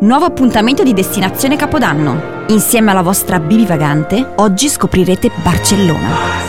nuovo appuntamento di destinazione Capodanno. Insieme alla vostra Bibi Vagante, oggi scoprirete Barcellona.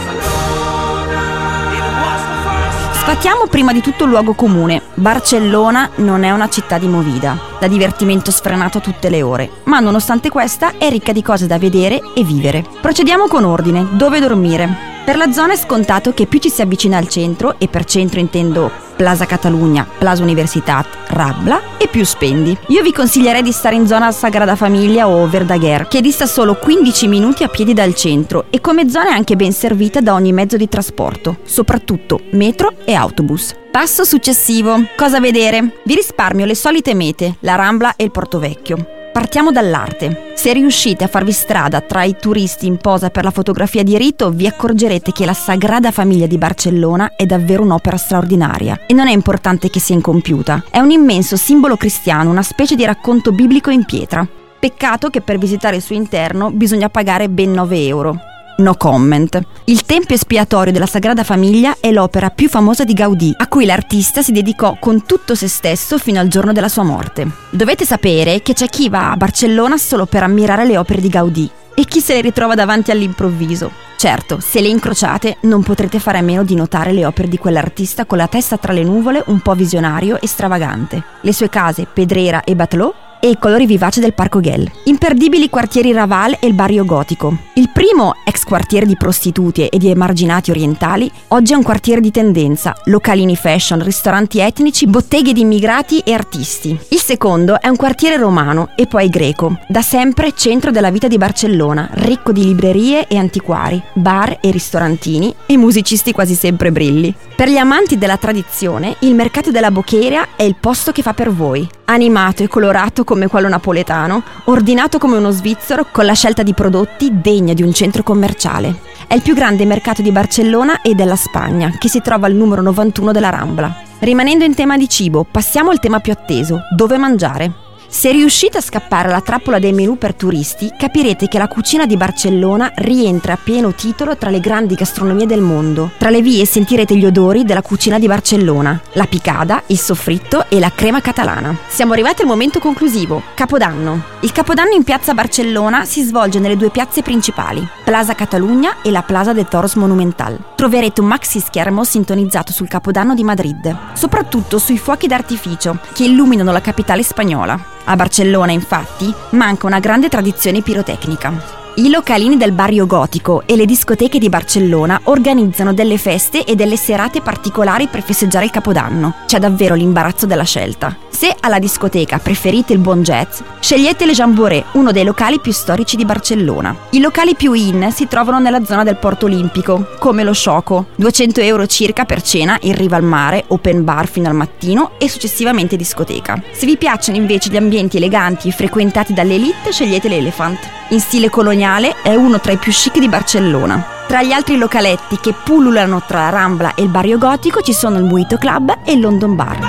Sfatiamo prima di tutto il luogo comune. Barcellona non è una città di movida, da divertimento sfrenato a tutte le ore, ma nonostante questa è ricca di cose da vedere e vivere. Procediamo con ordine. Dove dormire? Per la zona è scontato che più ci si avvicina al centro, e per centro intendo Plaza Catalunya, Plaza Universitat, Rabla, più spendi. Io vi consiglierei di stare in zona Sagrada Famiglia o Verdaguer, che dista solo 15 minuti a piedi dal centro e come zona è anche ben servita da ogni mezzo di trasporto, soprattutto metro e autobus. Passo successivo. Cosa vedere? Vi risparmio le solite mete, la Rambla e il Porto Vecchio. Partiamo dall'arte. Se riuscite a farvi strada tra i turisti in posa per la fotografia di rito, vi accorgerete che la Sagrada Famiglia di Barcellona è davvero un'opera straordinaria. E non è importante che sia incompiuta. È un immenso simbolo cristiano, una specie di racconto biblico in pietra. Peccato che per visitare il suo interno bisogna pagare ben 9 euro. No comment. Il Tempio espiatorio della Sagrada Famiglia è l'opera più famosa di Gaudì, a cui l'artista si dedicò con tutto se stesso fino al giorno della sua morte. Dovete sapere che c'è chi va a Barcellona solo per ammirare le opere di Gaudì e chi se le ritrova davanti all'improvviso. Certo, se le incrociate non potrete fare a meno di notare le opere di quell'artista con la testa tra le nuvole un po' visionario e stravagante. Le sue case, Pedrera e Batelot, e i colori vivaci del Parco Ghel. Imperdibili quartieri Raval e il barrio gotico. Il primo, ex quartiere di prostituti e di emarginati orientali, oggi è un quartiere di tendenza, localini fashion, ristoranti etnici, botteghe di immigrati e artisti. Il secondo è un quartiere romano e poi greco, da sempre centro della vita di Barcellona, ricco di librerie e antiquari, bar e ristorantini e musicisti quasi sempre brilli. Per gli amanti della tradizione, il mercato della Bocheria è il posto che fa per voi. Animato e colorato come quello napoletano, ordinato come uno svizzero con la scelta di prodotti degna di un centro commerciale. È il più grande mercato di Barcellona e della Spagna, che si trova al numero 91 della Rambla. Rimanendo in tema di cibo, passiamo al tema più atteso, dove mangiare. Se riuscite a scappare alla trappola dei menù per turisti, capirete che la cucina di Barcellona rientra a pieno titolo tra le grandi gastronomie del mondo. Tra le vie sentirete gli odori della cucina di Barcellona, la picada, il soffritto e la crema catalana. Siamo arrivati al momento conclusivo, Capodanno. Il Capodanno in piazza Barcellona si svolge nelle due piazze principali, Plaza Catalunya e la Plaza de Toros Monumental. Troverete un maxi schermo sintonizzato sul Capodanno di Madrid, soprattutto sui fuochi d'artificio che illuminano la capitale spagnola. A Barcellona, infatti, manca una grande tradizione pirotecnica. I localini del barrio gotico e le discoteche di Barcellona organizzano delle feste e delle serate particolari per festeggiare il Capodanno. C'è davvero l'imbarazzo della scelta. Se alla discoteca preferite il buon jazz, scegliete le Jamboree, uno dei locali più storici di Barcellona. I locali più in si trovano nella zona del Porto Olimpico, come lo Sciocco, 200 euro circa per cena in riva al mare, open bar fino al mattino e successivamente discoteca. Se vi piacciono invece gli ambienti eleganti e frequentati dall'elite, scegliete l'Elephant. In stile coloniale è uno tra i più chic di Barcellona. Tra gli altri localetti che pullulano tra la Rambla e il Barrio Gotico ci sono il Muito Club e il London Bar.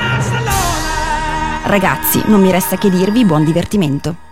Ragazzi, non mi resta che dirvi buon divertimento.